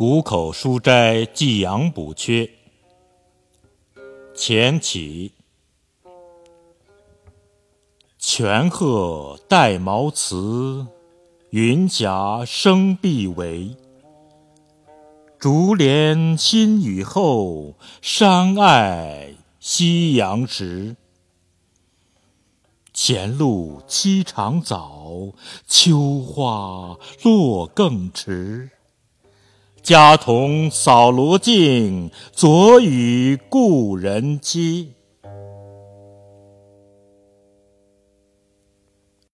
谷口书斋寄阳补阙前起。泉壑带茅茨，云霞生碧围。竹帘新雨后，山霭夕阳时。前路期长早，秋花落更迟。家童扫罗径，昨与故人期。